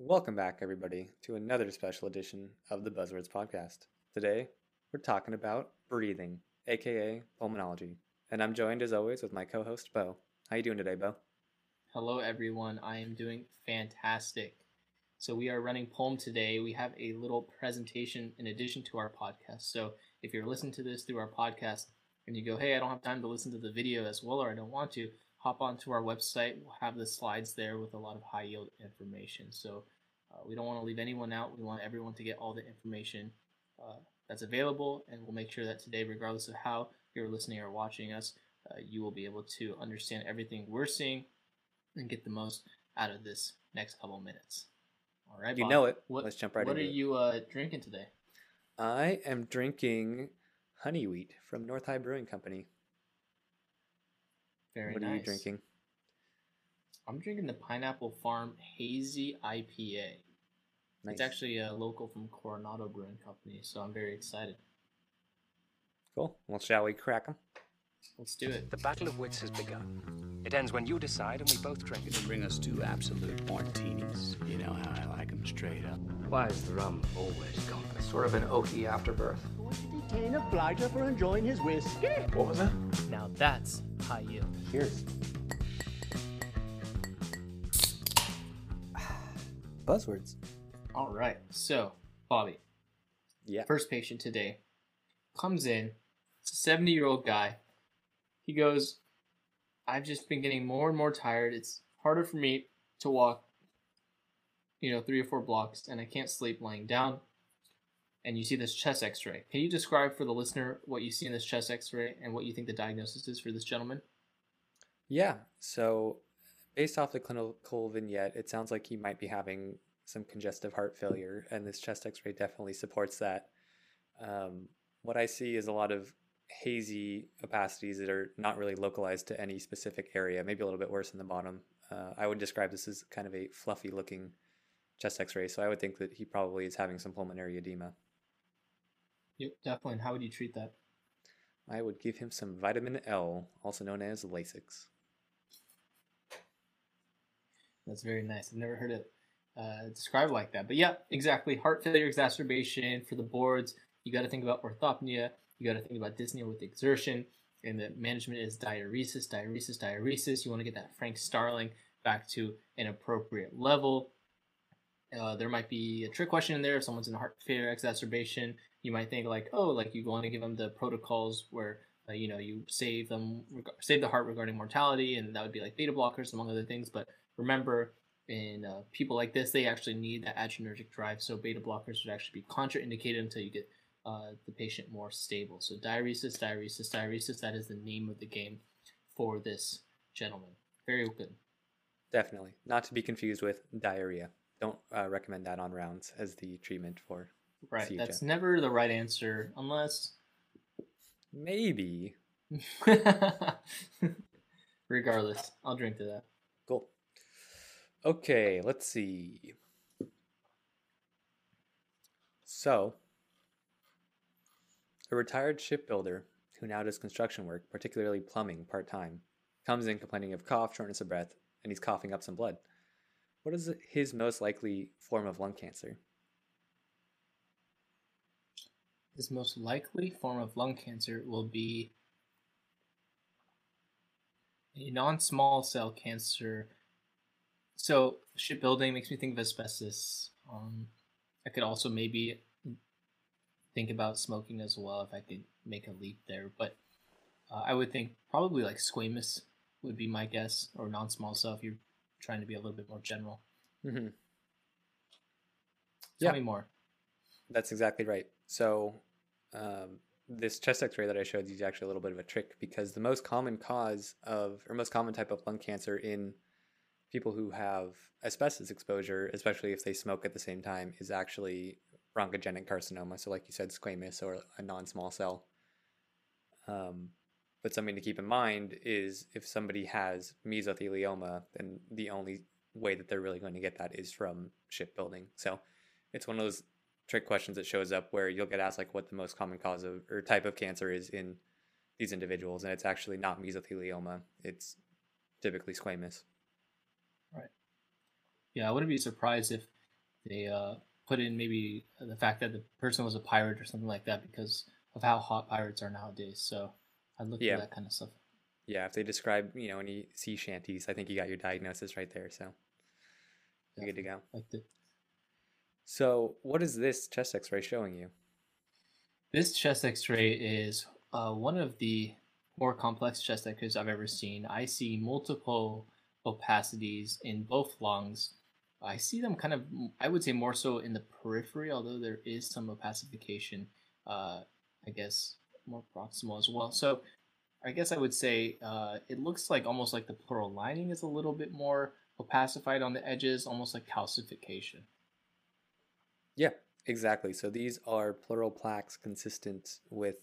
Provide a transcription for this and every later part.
Welcome back, everybody, to another special edition of the Buzzwords Podcast. Today, we're talking about breathing, aka pulmonology, and I'm joined as always with my co-host Bo. How you doing today, Bo? Hello, everyone. I am doing fantastic. So we are running Pulm today. We have a little presentation in addition to our podcast. So if you're listening to this through our podcast and you go, "Hey, I don't have time to listen to the video as well, or I don't want to," hop onto our website. We'll have the slides there with a lot of high yield information. So uh, we don't want to leave anyone out. We want everyone to get all the information uh, that's available, and we'll make sure that today, regardless of how you're listening or watching us, uh, you will be able to understand everything we're seeing and get the most out of this next couple minutes. All right, You Bob, know it. What, Let's jump right in. What are it. you uh, drinking today? I am drinking honey wheat from North High Brewing Company. Very what nice. are you drinking? I'm drinking the Pineapple Farm Hazy IPA. Nice. It's actually a local from Coronado Brewing Company, so I'm very excited. cool. Well, shall we crack them? Let's do it. The battle of wits has begun. It ends when you decide and we both drink it. Bring us two Absolut martinis. You know how I like 'em straight up. Why is the rum always gone? Sort of an oaky afterbirth. detain a blighter for enjoying his whiskey. What was that? Now that's high yield. Cheers. Buzzwords. All right. So, Bobby, Yeah. first patient today comes in. It's a 70 year old guy. He goes, I've just been getting more and more tired. It's harder for me to walk, you know, three or four blocks, and I can't sleep lying down. And you see this chest x ray. Can you describe for the listener what you see in this chest x ray and what you think the diagnosis is for this gentleman? Yeah. So, based off the clinical vignette, it sounds like he might be having some congestive heart failure, and this chest x ray definitely supports that. Um, what I see is a lot of hazy opacities that are not really localized to any specific area, maybe a little bit worse in the bottom. Uh, I would describe this as kind of a fluffy looking chest x ray, so I would think that he probably is having some pulmonary edema. Yep, definitely. And how would you treat that? I would give him some vitamin L, also known as Lasix. That's very nice. I've never heard it uh, described like that. But yeah, exactly. Heart failure exacerbation for the boards. You got to think about orthopnea. You got to think about dyspnea with exertion. And the management is diuresis, diuresis, diuresis. You want to get that Frank Starling back to an appropriate level. Uh, there might be a trick question in there if someone's in heart failure exacerbation. You might think like, oh, like you want to give them the protocols where uh, you know you save them, reg- save the heart regarding mortality, and that would be like beta blockers among other things. But remember, in uh, people like this, they actually need that adrenergic drive. So beta blockers would actually be contraindicated until you get uh, the patient more stable. So diuresis, diuresis, diuresis. That is the name of the game for this gentleman. Very good. Definitely. Not to be confused with diarrhea. Don't uh, recommend that on rounds as the treatment for Right. CHF. That's never the right answer unless. maybe. Regardless, I'll drink to that. Cool. Okay, let's see. So, a retired shipbuilder who now does construction work, particularly plumbing, part time, comes in complaining of cough, shortness of breath, and he's coughing up some blood. What is his most likely form of lung cancer? His most likely form of lung cancer will be a non small cell cancer. So, shipbuilding makes me think of asbestos. Um, I could also maybe think about smoking as well if I could make a leap there. But uh, I would think probably like squamous would be my guess, or non small cell if you're trying to be a little bit more general. Mm-hmm. Tell Yeah. me more. That's exactly right. So, um, this chest x ray that I showed you is actually a little bit of a trick because the most common cause of, or most common type of lung cancer in people who have asbestos exposure, especially if they smoke at the same time, is actually bronchogenic carcinoma. So, like you said, squamous or a non small cell. Um, but something to keep in mind is if somebody has mesothelioma, then the only way that they're really going to get that is from shipbuilding. So, it's one of those trick questions that shows up where you'll get asked like what the most common cause of or type of cancer is in these individuals and it's actually not mesothelioma it's typically squamous right Yeah, I wouldn't be surprised if they uh, put in maybe the fact that the person was a pirate or something like that because of how hot pirates are nowadays. So I'd look Yeah. for that kind of stuff. Yeah, if they describe, you know, any sea shanties, I think you got your diagnosis right there. So you're good to go. Like the, So, what is this chest x ray showing you? This chest X-ray is uh, one of the more complex chest X-rays I've ever seen. I see multiple opacities in both lungs. I see them kind of, I would say more so in the periphery, although there is some opacification, uh, I guess, more proximal as well. So I guess I would say uh, it looks like almost like the pleural lining is a little bit more opacified on the edges, almost like calcification. Yeah, exactly. So these are pleural plaques consistent with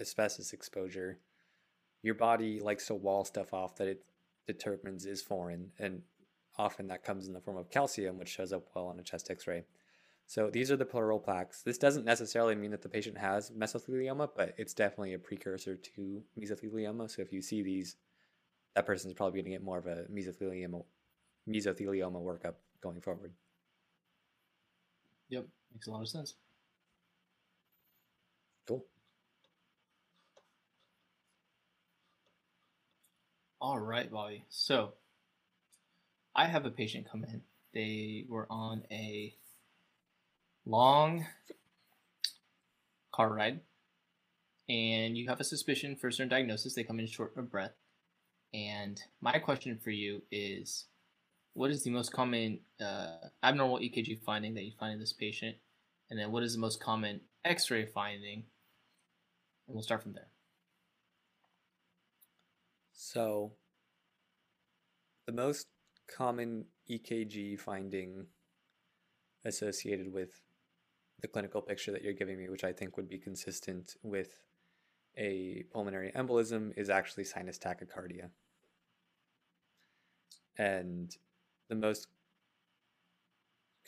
asbestos exposure. Your body likes to wall stuff off that it determines is foreign, and often that comes in the form of calcium, which shows up well on a chest x ray. So these are the pleural plaques. This doesn't necessarily mean that the patient has mesothelioma, but it's definitely a precursor to mesothelioma. So if you see these, that person's probably going to get more of a mesothelioma mesothelioma workup going forward. Yep, makes a lot of sense. Cool. All right, Bobby. So I have a patient come in. They were on a long car ride, and you have a suspicion for a certain diagnosis. They come in short of breath. And my question for you is what is the most common uh, abnormal EKG finding that you find in this patient? And then what is the most common x ray finding? And we'll start from there. So, the most common EKG finding associated with the clinical picture that you're giving me, which I think would be consistent with a pulmonary embolism, is actually sinus tachycardia. And the most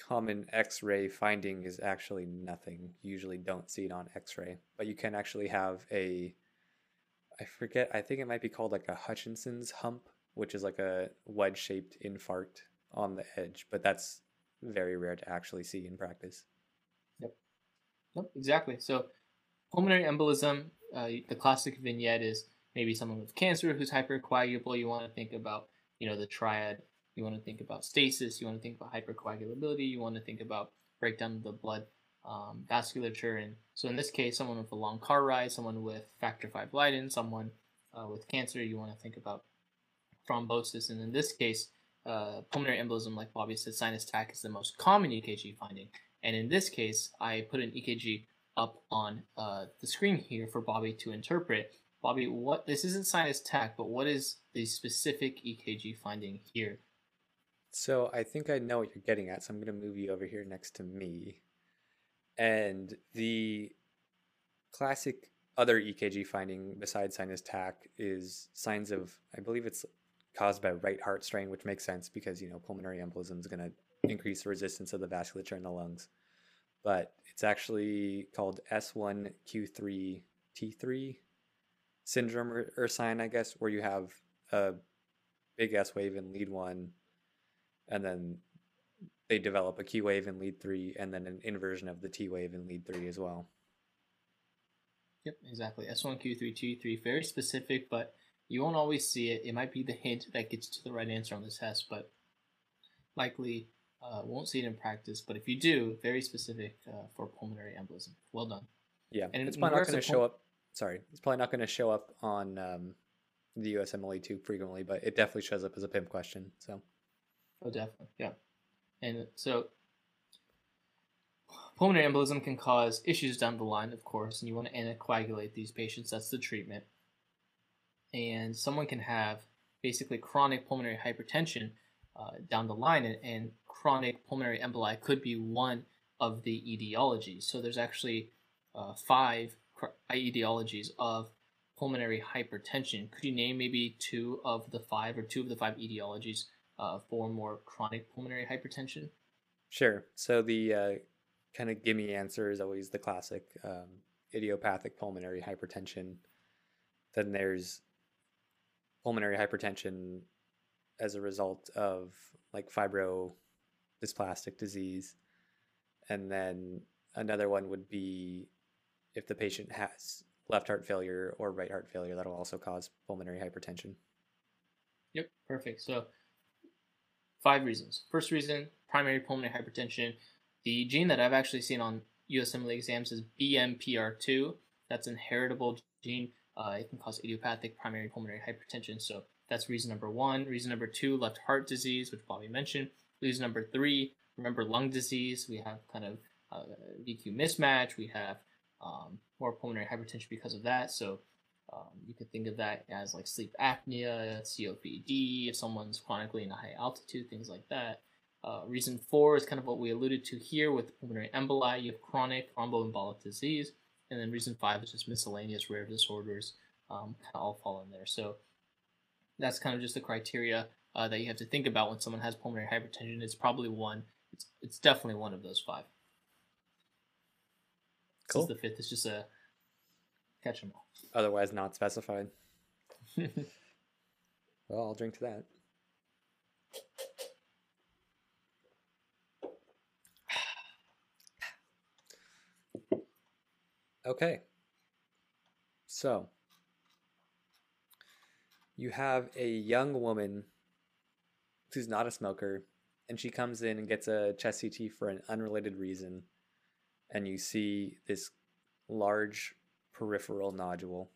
common x ray finding is actually nothing. You usually don't see it on x ray, but you can actually have a I forget, I think it might be called like a Hutchinson's hump, which is like a wedge shaped infarct on the edge, but that's very rare to actually see in practice. Nope, exactly. So, pulmonary embolism, uh, the classic vignette is maybe someone with cancer who's hypercoagulable. You want to think about, you know, the triad. You want to think about stasis. You want to think about hypercoagulability. You want to think about breakdown of the blood um, vasculature. And so, in this case, someone with a long car ride, someone with factor V Leiden, someone uh, with cancer, you want to think about thrombosis. And in this case, uh, pulmonary embolism, like Bobby said, sinus tach is the most common EKG finding. And in this case, I put an EKG up on uh, the screen here for Bobby to interpret. Bobby, what this isn't sinus tach, but what is the specific EKG finding here? So I think I know what you're getting at, so I'm going to move you over here next to me. And the classic other EKG finding besides sinus tach is signs of, I believe it's caused by right heart strain, which makes sense because, you know, pulmonary embolism is going to increase the resistance of the vasculature in the lungs. But it's actually called S1Q3T3 syndrome or, or sign, I guess, where you have a big S wave in lead one, and then they develop a Q wave in lead three, and then an inversion of the T wave in lead three as well. Yep, exactly. S1Q3T3, very specific, but you won't always see it. It might be the hint that gets you to the right answer on the test, but likely uh, won't see it in practice. But if you do, very specific uh, for pulmonary embolism. Well done. Yeah, And it's probably not going to show up. Sorry, it's probably not going to show up on um, the USMLE too frequently, but it definitely shows up as a PIM question. So Oh, definitely. Yeah. And so pulmonary embolism can cause issues down the line, of course, and you want to anticoagulate these patients. That's the treatment. And someone can have basically chronic pulmonary hypertension uh, down the line, and, and chronic pulmonary emboli could be one of the etiologies. So there's actually uh, five etiologies of pulmonary hypertension. Could you name maybe two of the five or two of the five etiologies uh, for more chronic pulmonary hypertension? sure. So the uh, kind of gimme answer is always the classic um, idiopathic pulmonary hypertension. Then there's pulmonary hypertension as a result of like fibrodysplastic disease. And then another one would be if the patient has left heart failure or right heart failure, that'll also cause pulmonary hypertension. Yep, perfect. So, five reasons. First reason, primary pulmonary hypertension. The gene that I've actually seen on USMLE exams is BMPR2. That's an heritable gene. Uh, it can cause idiopathic primary pulmonary hypertension. So, that's reason number one. Reason number two, left heart disease, which Bobby mentioned. Reason number three, remember lung disease. We have kind of uh, VQ mismatch. We have um, more pulmonary hypertension because of that. So, um, you could think of that as like sleep apnea, COPD, if someone's chronically in a high altitude, things like that. Uh, reason four is kind of what we alluded to here with pulmonary emboli. You have chronic thromboembolic disease. And then reason five is just miscellaneous rare disorders, um, kind of all fall in there. So that's kind of just the criteria uh, that you have to think about when someone has pulmonary hypertension. It's probably one. It's it's definitely one of those five. Cool. Since the fifth is just a catch 'em all. Otherwise, not specified. Well, I'll drink to that. Okay. So, you have a young woman who's not a smoker, and she comes in and gets a chest CT for an unrelated reason, and you see this large peripheral nodule.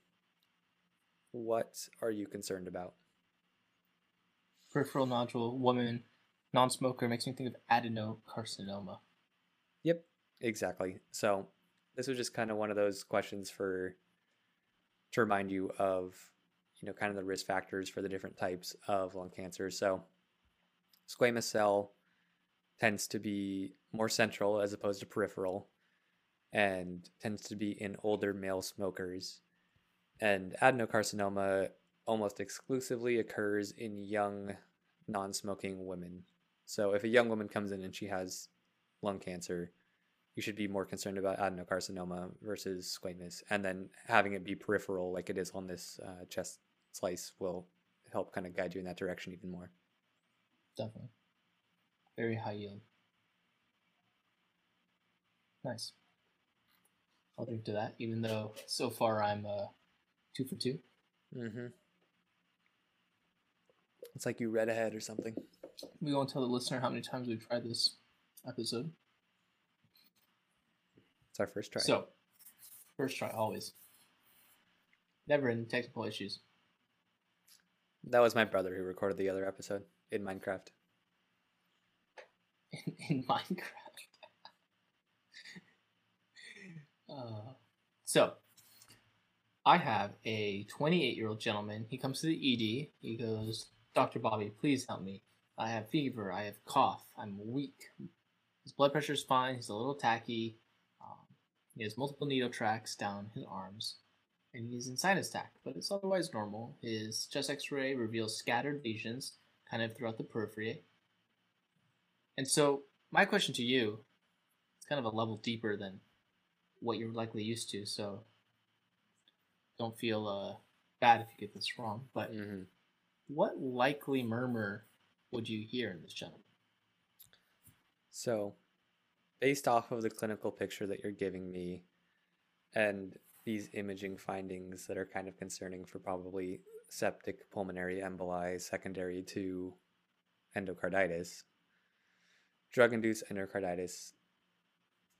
What are you concerned about? Peripheral nodule, woman, non-smoker makes me think of adenocarcinoma. Yep, exactly. So this was just kind of one of those questions for to remind you of you know kind of the risk factors for the different types of lung cancer. So squamous cell tends to be more central as opposed to peripheral and tends to be in older male smokers. And adenocarcinoma almost exclusively occurs in young non smoking women. So if a young woman comes in and she has lung cancer, you should be more concerned about adenocarcinoma versus squamous. And then having it be peripheral, like it is on this uh, chest slice, will help kind of guide you in that direction even more. Definitely. Very high yield. Nice. I'll drink to that, even though so far I'm uh, two for two. Mm-hmm. It's like you read ahead or something. We won't tell the listener how many times we've tried this episode. It's our first try. So, first try, always. Never any technical issues. that was my brother who recorded the other episode in Minecraft. in, in Minecraft. uh, so, I have a 28 year old gentleman. He comes to the ED. He goes, Dr. Bobby, please help me. I have fever. I have cough. I'm weak. His blood pressure is fine. He's a little tachy. He has multiple needle tracks down his arms. And he's in sinus tach, but it's otherwise normal. His chest x ray reveals scattered lesions kind of throughout the periphery. And so, my question to you it's kind of a level deeper than what you're likely used to. So, don't feel uh, bad if you get this wrong. But Mm-hmm. what likely murmur would you hear in this gentleman? So, based off of the clinical picture that you're giving me and these imaging findings that are kind of concerning for probably septic pulmonary emboli secondary to endocarditis, drug induced endocarditis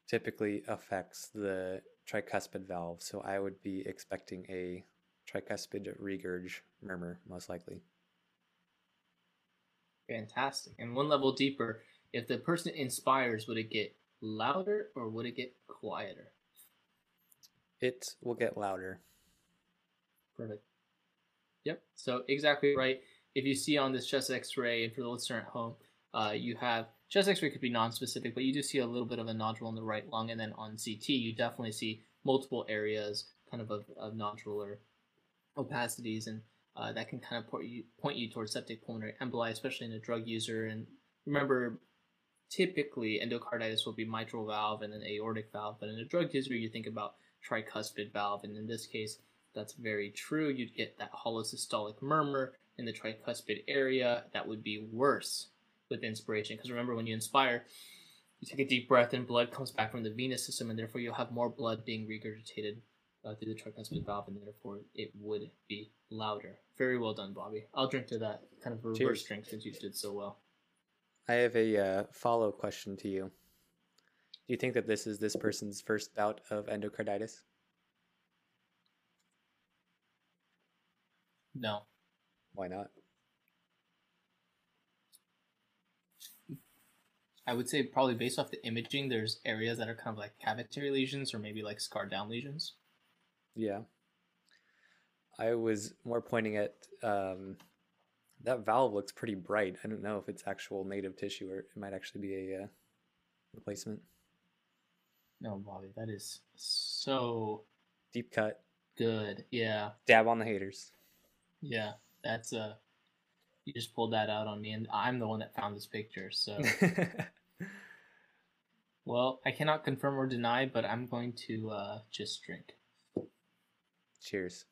typically affects the tricuspid valve. So, I would be expecting a tricuspid regurg murmur, most likely. Fantastic. And one level deeper, if the person inspires, would it get louder or would it get quieter? It will get louder. Perfect. Yep. So exactly right. If you see on this chest X-ray, and for the listener at home, uh, you have chest X-ray could be non-specific, but you do see a little bit of a nodule in the right lung, and then on CT, you definitely see multiple areas, kind of of, of nodular opacities, and uh, that can kind of point you point you towards septic pulmonary emboli, especially in a drug user. And remember, typically endocarditis will be mitral valve and then aortic valve, but in a drug user, you think about tricuspid valve, and in this case, that's very true. You'd get that holosystolic murmur in the tricuspid area. That would be worse with inspiration because remember, when you inspire, you take a deep breath and blood comes back from the venous system, and therefore you'll have more blood being regurgitated uh, through the tricuspid valve, and therefore it would be louder. Very well done, Bobby. I'll drink to that kind of reverse Cheers. drink since you did so well. I have a uh, follow question to you. Do you think that this is this person's first bout of endocarditis? No. Why not? I would say probably based off the imaging, there's areas that are kind of like cavitary lesions or maybe like scar down lesions. Yeah. I was more pointing at um, that valve looks pretty bright. I don't know if it's actual native tissue or it might actually be a uh, replacement. No, Bobby, that is so Deep cut. good. Yeah, Dab on the haters. yeah, that's uh You just pulled that out on me, and I'm the one that found this picture. So, well, I cannot confirm or deny, but I'm going to uh, just drink. Cheers.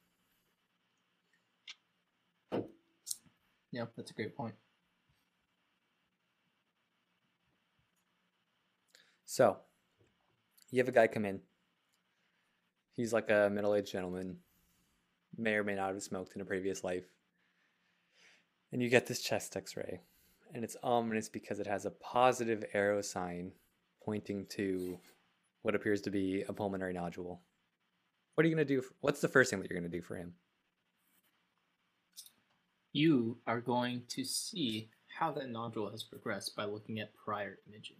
Yep, that's a great point. So, you have a guy come in. He's like a middle aged gentleman, may or may not have smoked in a previous life. And you get this chest x ray, and it's ominous because it has a positive arrow sign pointing to what appears to be a pulmonary nodule. What are you going to do? For, what's the first thing that you're going to do for him? You are going to see how that nodule has progressed by looking at prior imaging.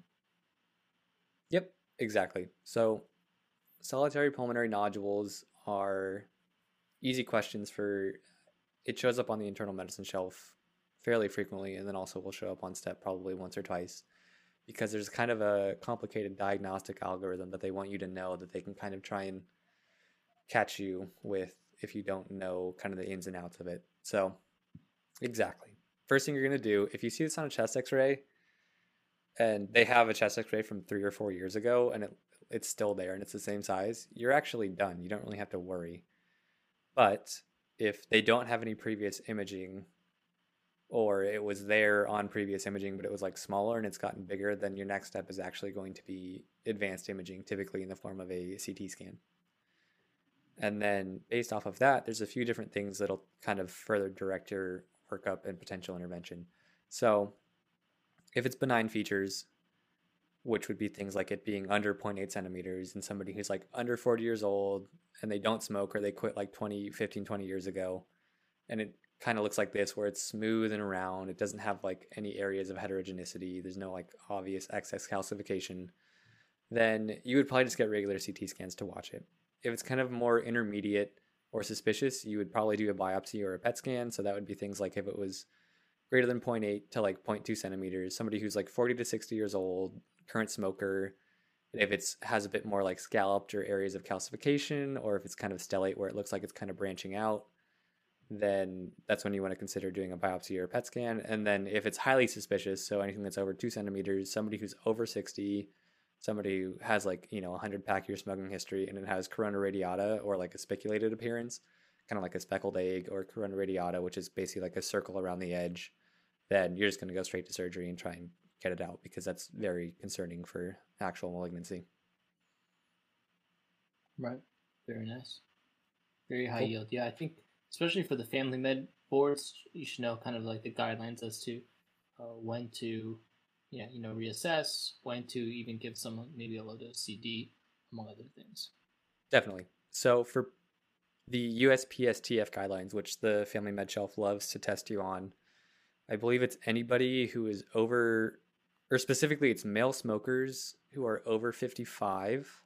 Yep, exactly. So, solitary pulmonary nodules are easy questions for it shows up on the internal medicine shelf fairly frequently and then also will show up on step probably once or twice because there's kind of a complicated diagnostic algorithm that they want you to know that they can kind of try and catch you with if you don't know kind of the ins and outs of it. So, exactly. First thing you're going to do if you see this on a chest x-ray and they have a chest x-ray from 3 or 4 years ago and it it's still there and it's the same size, you're actually done. You don't really have to worry. But if they don't have any previous imaging or it was there on previous imaging but it was like smaller and it's gotten bigger, then your next step is actually going to be advanced imaging, typically in the form of a CT scan. And then based off of that, there's a few different things that'll kind of further direct your workup and potential intervention. So if it's benign features, which would be things like it being under 0.8 centimeters and somebody who's like under 40 years old and they don't smoke or they quit like 20 15 20 years ago and it kind of looks like this where it's smooth and round it doesn't have like any areas of heterogeneity there's no like obvious excess calcification then you would probably just get regular ct scans to watch it if it's kind of more intermediate or suspicious you would probably do a biopsy or a pet scan. So that would be things like if it was greater than 0.8 to like 0.2 centimeters somebody who's like 40 to 60 years old current smoker if it's has a bit more like scalloped or areas of calcification or if it's kind of stellate where it looks like it's kind of branching out then that's when you want to consider doing a biopsy or a pet scan. And then if it's highly suspicious so anything that's over two centimeters somebody who's over 60 somebody who has like you know a 100 pack year smoking history and it has corona radiata or like a spiculated appearance kind of like a speckled egg or corona radiata which is basically like a circle around the edge then you're just going to go straight to surgery and try and get it out because that's very concerning for actual malignancy. Right. Very nice. Very high Cool. yield. Yeah, I think especially for the family med boards, you should know kind of like the guidelines as to uh, when to, yeah, you know, reassess, when to even give someone maybe a low dose CT, among other things. Definitely. So for the USPSTF guidelines, which the Family Med Shelf loves to test you on, I believe it's anybody who is over, or specifically it's male smokers who are over 55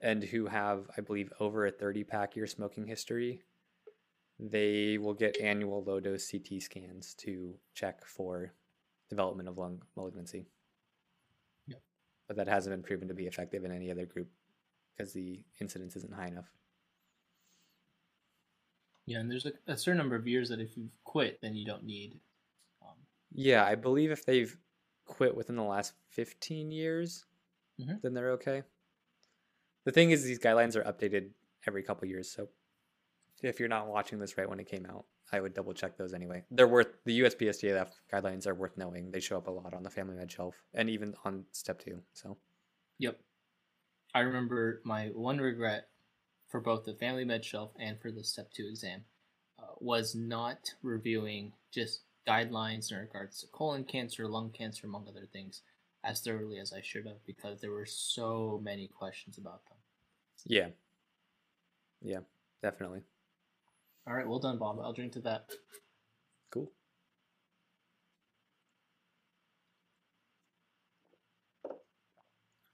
and who have, I believe, over a 30 pack year smoking history. They will get annual low dose CT scans to check for development of lung malignancy. Yep. But that hasn't been proven to be effective in any other group because the incidence isn't high enough. Yeah, and there's a, a certain number of years that if you've quit, then you don't need. Um, Yeah, I believe if they've quit within the last 15 years, Mhm. then they're okay. The thing is, these guidelines are updated every couple years. So if you're not watching this right when it came out, I would double check those anyway. They're worth the USPSTF guidelines are worth knowing. They show up a lot on the Family Med shelf and even on step two. So Yep. I remember my one regret for both the Family Med shelf and for the Step 2 exam uh, was not reviewing just guidelines in regards to colon cancer, lung cancer, among other things, as thoroughly as I should have because there were so many questions about them. yeah, yeah, definitely All right, well done, Bob. I'll drink to that. cool.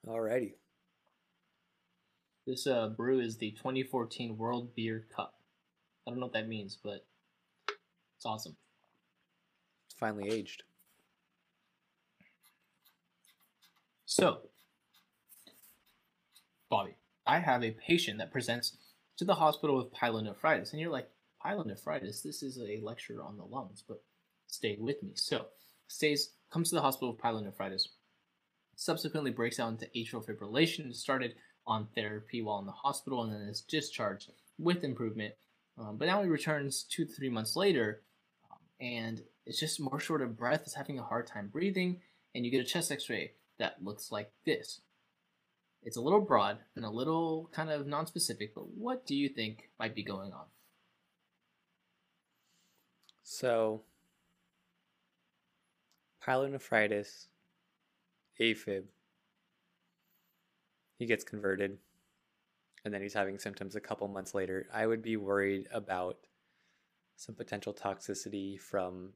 Alrighty. This uh, brew is the 2014 World Beer Cup. I don't know what that means, but it's awesome. It's finally aged. So, Bobby, I have a patient that presents to the hospital with pyelonephritis, and you're like, pyelonephritis? This is a lecture on the lungs, but stay with me. So, stays comes to the hospital with pyelonephritis, subsequently breaks out into atrial fibrillation, started on therapy while in the hospital, and then is discharged with improvement. Um, but now he returns two to three months later, um, and it's just more short of breath, is having a hard time breathing, and you get a chest X-ray that looks like this. It's a little broad and a little kind of non-specific, but what do you think might be going on? So, pyelonephritis, AFib. He gets converted, and then he's having symptoms a couple months later. I would be worried about some potential toxicity from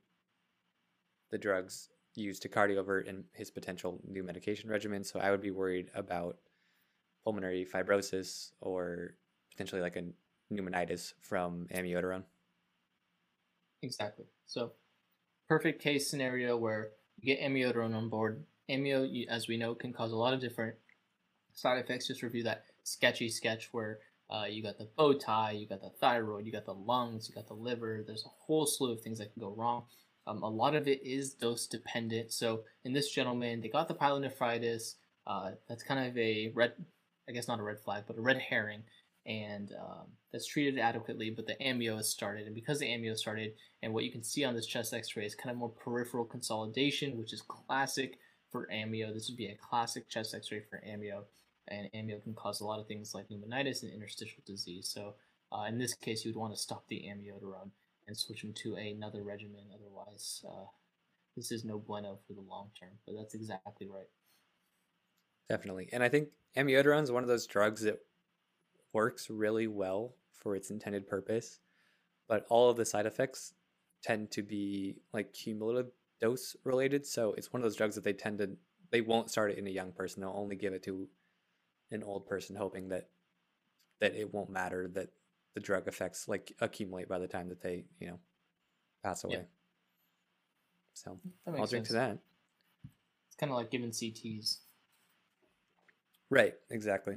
the drugs used to cardiovert and his potential new medication regimen. So, I would be worried about pulmonary fibrosis or potentially like a pneumonitis from amiodarone. Exactly. So, perfect case scenario where you get amiodarone on board. Amio, as we know, can cause a lot of different side effects. Just review that sketchy sketch where uh, you got the bow tie, you got the thyroid, you got the lungs, you got the liver. There's a whole slew of things that can go wrong. Um, a lot of it is dose dependent. So, in this gentleman, they got the pyelonephritis. Uh, that's kind of a red, I guess not a red flag, but a red herring and um, that's treated adequately, but the amio has started. And because the amio started, and what you can see on this chest x ray is kind of more peripheral consolidation, which is classic for amio. This would be a classic chest x ray for amio. And amio can cause a lot of things like pneumonitis and interstitial disease. So, uh, in this case, you would want to stop the amiodarone and switch them to another regimen. Otherwise, uh, this is no bueno for the long term. But that's exactly right. Definitely. And I think amiodarone is one of those drugs that works really well for its intended purpose, but all of the side effects tend to be like cumulative dose related. So it's one of those drugs that they tend to they won't start it in a young person. They'll only give it to an old person hoping that that it won't matter that the drug effects like accumulate by the time that they, you know, pass away. Yeah. So I'll drink sense. to that. It's kind of like giving CTs. Right, exactly.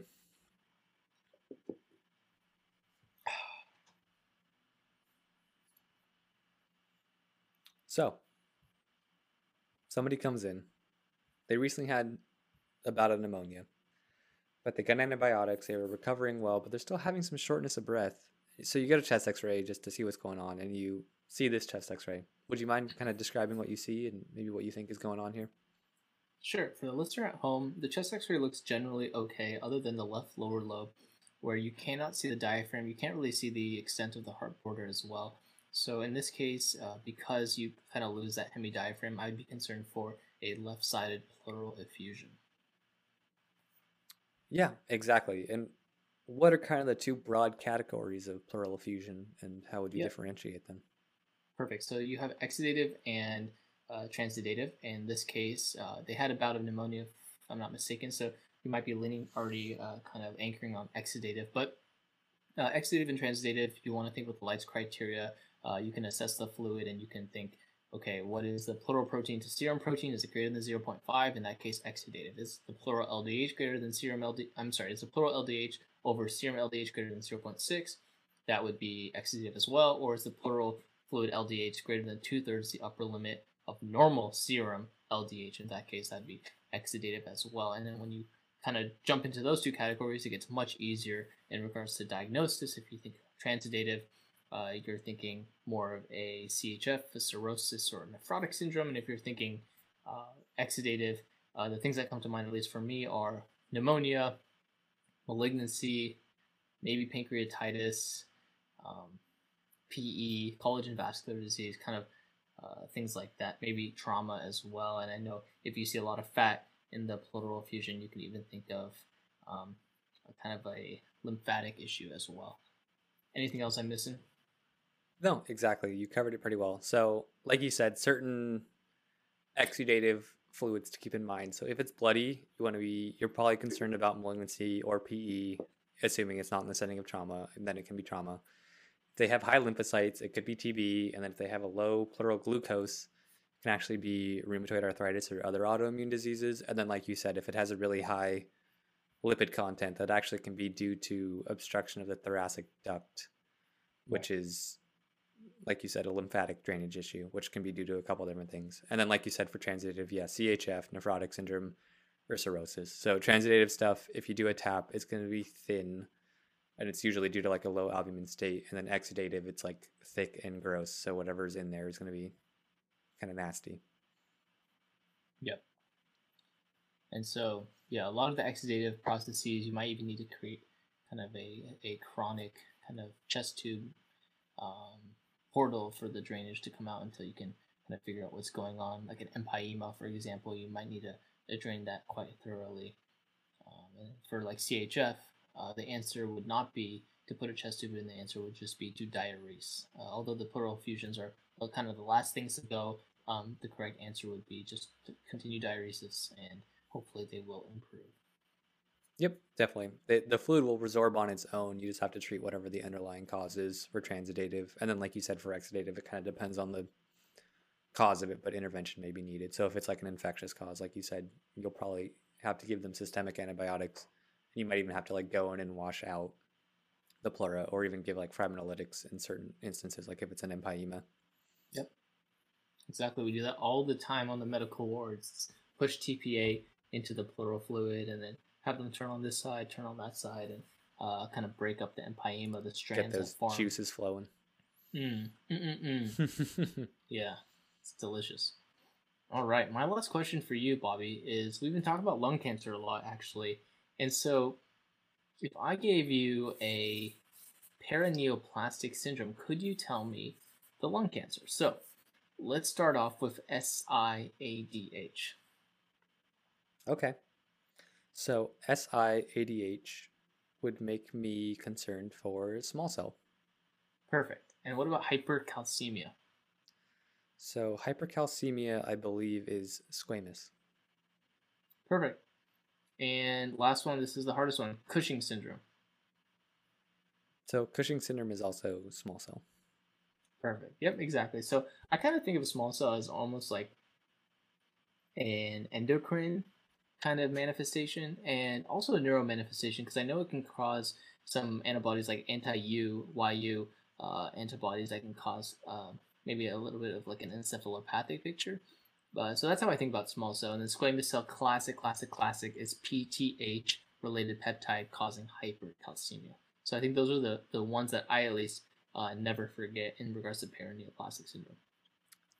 So, somebody comes in. They recently had a bout of pneumonia, but they got antibiotics. They were recovering well, but they're still having some shortness of breath. So, you get a chest x ray just to see what's going on, and you see this chest x ray. Would you mind kind of describing what you see and maybe what you think is going on here? Sure. For the listener at home, the chest x-ray looks generally okay, other than the left lower lobe, where you cannot see the diaphragm. You can't really see the extent of the heart border as well. So in this case, uh, because you kind of lose that hemidiaphragm, I'd be concerned for a left-sided pleural effusion. Yeah, exactly. And what are kind of the two broad categories of pleural effusion, and how would you Yep. differentiate them? Perfect. So you have exudative and uh, transudative. In this case, uh, they had a bout of pneumonia, if I'm not mistaken. So you might be leaning already uh, kind of anchoring on exudative. But uh, exudative and transudative, if you want to think with the Light's criteria, uh, you can assess the fluid and you can think, okay, what is the pleural protein to serum protein? Is it greater than 0.5? In that case, exudative. Is the pleural LDH greater than serum LDH? I'm sorry, is the pleural LDH over serum LDH greater than 0.6? That would be exudative as well. Or is the pleural fluid LDH greater than two thirds the upper limit of normal serum LDH. In that case, that'd be exudative as well. And then when you kind of jump into those two categories, it gets much easier in regards to diagnosis. If you think transudative, uh, you're thinking more of a CHF, a cirrhosis, or a nephrotic syndrome. And if you're thinking uh, exudative, uh, the things that come to mind, at least for me, are pneumonia, malignancy, maybe pancreatitis, um, PE, collagen vascular disease, kind of uh, things like that. Maybe trauma as well. And I know if you see a lot of fat in the pleural effusion, you can even think of um, kind of a lymphatic issue as well. Anything else I'm missing? No, exactly. You covered it pretty well. So, like you said, certain exudative fluids to keep in mind. So, if it's bloody, you want to be, you're probably concerned about malignancy or PE, assuming it's not in the setting of trauma, and then it can be trauma. If they have high lymphocytes, it could be TB. And then if they have a low pleural glucose, it can actually be rheumatoid arthritis or other autoimmune diseases. And then, like you said, if it has a really high lipid content, that actually can be due to obstruction of the thoracic duct, which is like you said, a lymphatic drainage issue, which can be due to a couple different things. And then, like you said, for transudative, yeah, CHF, nephrotic syndrome, or cirrhosis. So transudative stuff, if you do a tap, it's going to be thin, and it's usually due to like a low albumin state. And then exudative, it's like thick and gross. So whatever's in there is going to be kind of nasty. Yep. And so, yeah, a lot of the exudative processes, you might even need to create kind of a, a chronic kind of chest tube um, portal for the drainage to come out until you can kind of figure out what's going on. Like an empyema, for example, you might need to, to drain that quite thoroughly. Um, for like CHF, uh, the answer would not be to put a chest tube in. The answer would just be to diurese. Uh, although the pleural effusions are kind of the last things to go, um, the correct answer would be just to continue diuresis, and hopefully they will improve. Yep, definitely. The, the fluid will resorb on its own. You just have to treat whatever the underlying cause is for transudative. And then, like you said, for exudative, it kind of depends on the cause of it, but intervention may be needed. So if it's like an infectious cause, like you said, you'll probably have to give them systemic antibiotics. You might even have to like go in and wash out the pleura or even give like fibrinolytics in certain instances, like if it's an empyema. Yep. Exactly. We do that all the time on the medical wards. Push TPA into the pleural fluid and then have them turn on this side, turn on that side, and uh, kind of break up the empyema, the strands Get those juices flowing. Mm, mm, mm, mm. yeah, it's delicious. All right, my last question for you, Bobby, is we've been talking about lung cancer a lot, actually, and so if I gave you a paraneoplastic syndrome, could you tell me the lung cancer? So let's start off with SIADH. Okay. So SIADH would make me concerned for small cell. Perfect. And what about hypercalcemia? So hypercalcemia, I believe, is squamous. Perfect. And last one, this is the hardest one Cushing syndrome. So Cushing syndrome is also small cell. Perfect. Yep, exactly. So I kind of think of small cell as almost like an endocrine kind of manifestation and also a neuro manifestation because I know it can cause some antibodies like anti-U, YU uh, antibodies that can cause uh, maybe a little bit of like an encephalopathic picture. Uh, so that's how I think about small cell. And then squamous cell, classic, classic, classic is PTH related peptide causing hypercalcemia. So I think those are the, the ones that I at least uh, never forget in regards to paraneoplastic syndrome.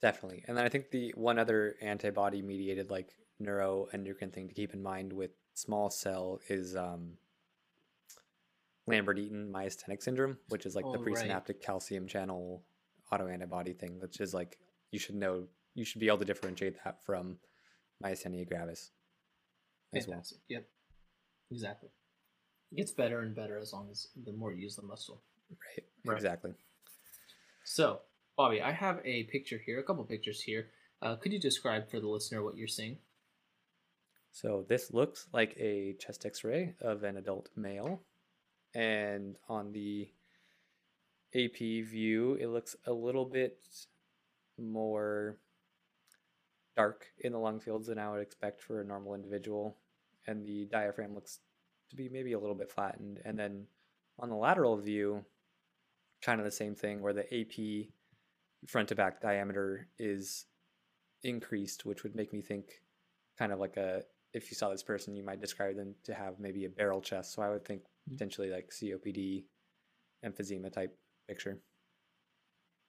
Definitely. And then I think the one other antibody mediated like neuroendocrine thing to keep in mind with small cell is um, Lambert-Eaton myasthenic syndrome, which is like Oh, the right. presynaptic calcium channel autoantibody thing, which is like you should know you should be able to differentiate that from myasthenia gravis as well. Fantastic. Yep. Exactly. It gets better and better as long as the more you use the muscle. Right. Right. Exactly. So, Bobby, I have a picture here, a couple pictures here. Uh, could you describe for the listener what you're seeing? So this looks like a chest X-ray of an adult male, and on the AP view, it looks a little bit more dark in the lung fields than I would expect for a normal individual, and the diaphragm looks to be maybe a little bit flattened. And then on the lateral view, kind of the same thing where the AP front to back diameter is increased, which would make me think kind of like a if you saw this person, you might describe them to have maybe a barrel chest. So I would think Mhm. potentially like COPD, emphysema type picture.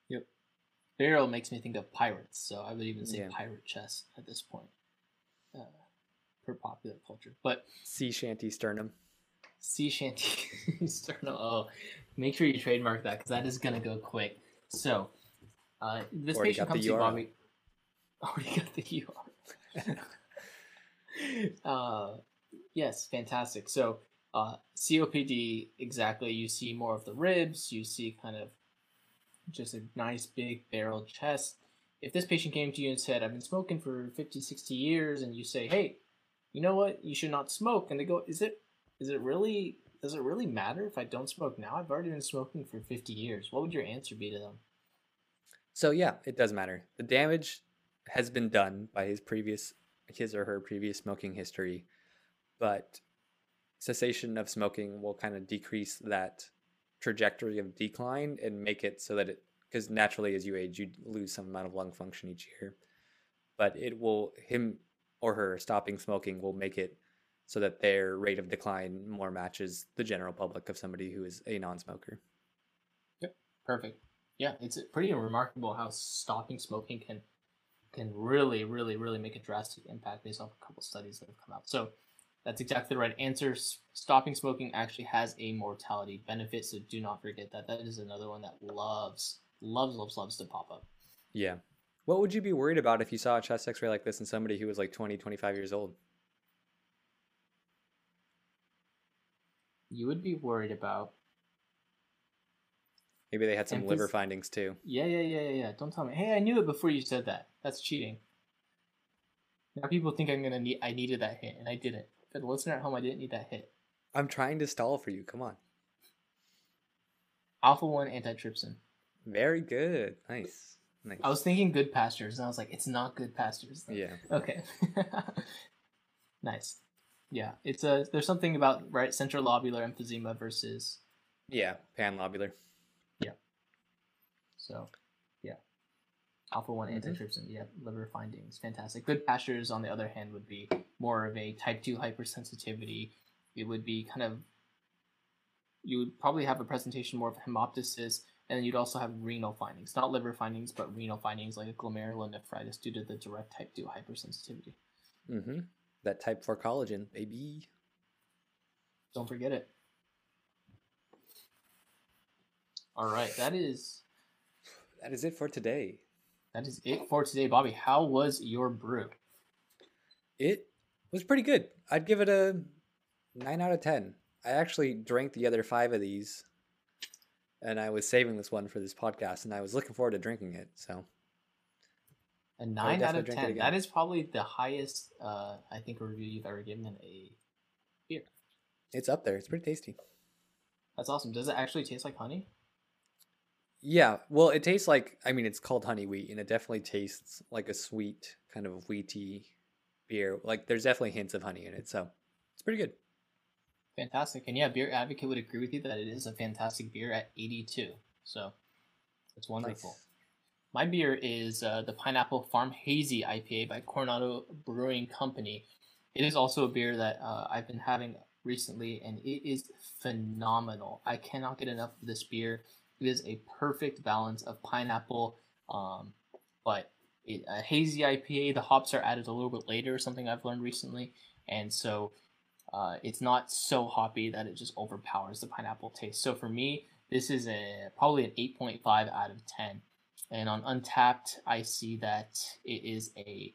Yep. Barrel makes me think of pirates, so I would even say Yeah. pirate chest at this point, uh, per popular culture. But Sea shanty sternum. sea shanty sternum. Oh, make sure you trademark that because that is gonna go quick. So, uh, this Already patient comes to you. Bobby. Already got the URL. uh, yes, fantastic. So, uh, COPD, exactly. You see more of the ribs. You see kind of just a nice big barrel chest. If this patient came to you and said, I've been smoking for 50, 60 years, and you say, hey, you know what? You should not smoke. And they go, is it, is it really, does it really matter if I don't smoke now? I've already been smoking for 50 years. What would your answer be to them? So yeah, it does matter. The damage has been done by his previous his or her previous smoking history, but cessation of smoking will kind of decrease that trajectory of decline and make it so that it because naturally as you age you lose some amount of lung function each year. But it will him or her stopping smoking will make it so that their rate of decline more matches the general public of somebody who is a non-smoker. Yep. Perfect. Yeah, it's pretty remarkable how stopping smoking can can really, really, really make a drastic impact based off a couple studies that have come out. So that's exactly the right answer. Stopping smoking actually has a mortality benefit, so do not forget that. That is another one that loves, loves, loves, loves to pop up. Yeah. What would you be worried about if you saw a chest x ray like this in somebody who was like 20, 25 years old? You would be worried about. Maybe they had some liver findings too. Yeah, yeah, yeah, yeah, yeah. Don't tell me. Hey, I knew it before you said that. That's cheating. Now people think I'm gonna need. I needed that hit, and I didn't. For the listener at home, I didn't need that hit. I'm trying to stall for you. Come on. Alpha one antitrypsin. Very good. Nice. Nice. I was thinking Goodpasture's, and I was like, it's not Goodpasture's. yeah. Okay. nice. Yeah, it's a. There's something about right centrilobular emphysema versus. Yeah. Panlobular. So, yeah. Alpha one Mhm. antitrypsin. Yeah, liver findings, fantastic. Goodpasture's, on the other hand, would be more of a type two hypersensitivity. It would be kind of. You would probably have a presentation more of hemoptysis, and then you'd also have renal findings, not liver findings, but renal findings like a glomerulonephritis due to the direct type two hypersensitivity. Mm-hmm. That type 4 collagen, baby. Don't forget it. All right, that is That is it for today. that is it for today, Bobby. How was your brew? It was pretty good. I'd give it a 9 out of 10. I actually drank the other five of these, and I was saving this one for this podcast, and I was looking forward to drinking it. So, A nine out of ten. That is probably the highest uh, I think review you've ever given in a beer. it's up there. It's pretty tasty. That's awesome. Does it actually taste like honey? Yeah, well, it tastes like I mean, it's called honey wheat, and it definitely tastes like a sweet kind of wheaty beer. Like there's definitely hints of honey in it, so it's pretty good. Fantastic. And yeah, Beer Advocate would agree with you that it is a fantastic beer at 82. So it's wonderful. Nice. My beer is uh, the Pineapple Farm Hazy IPA by Coronado Brewing Company. It is also a beer that uh, I've been having recently, and it is phenomenal. I cannot get enough of this beer. It is a perfect balance of pineapple, um, but it, a hazy IPA. The hops are added a little bit later, something I've learned recently, and so uh, it's not so hoppy that it just overpowers the pineapple taste. So for me, this is a probably an 8.5 out of 10. And on Untappd, I see that it is a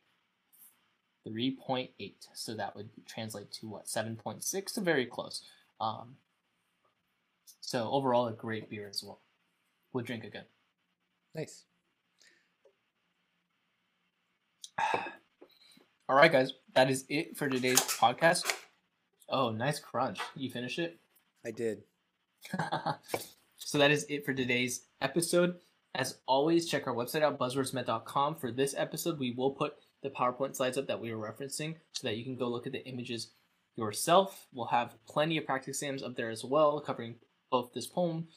3.8. So that would translate to what 7.6, so very close. Um, so overall, a great beer as well. Would drink again. Nice. All right, guys, that is it for today's podcast. Oh, nice crunch! You finished it. I did. so that is it for today's episode. As always, check our website out, buzzwordsmet.com. For this episode, we will put the PowerPoint slides up that we were referencing so that you can go look at the images yourself. We'll have plenty of practice exams up there as well, covering both this poem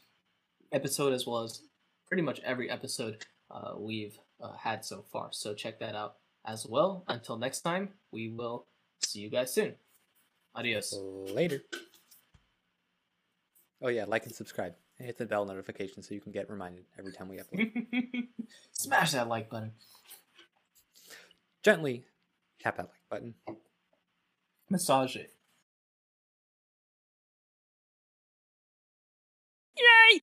episode as well as pretty much every episode uh, we've uh, had so far. So check that out as well. Until next time, we will see you guys soon. Adios. Later. Oh, yeah, like and subscribe. And hit the bell notification so you can get reminded every time we upload. Smash that like button. Gently tap that like button. Massage it. Yay!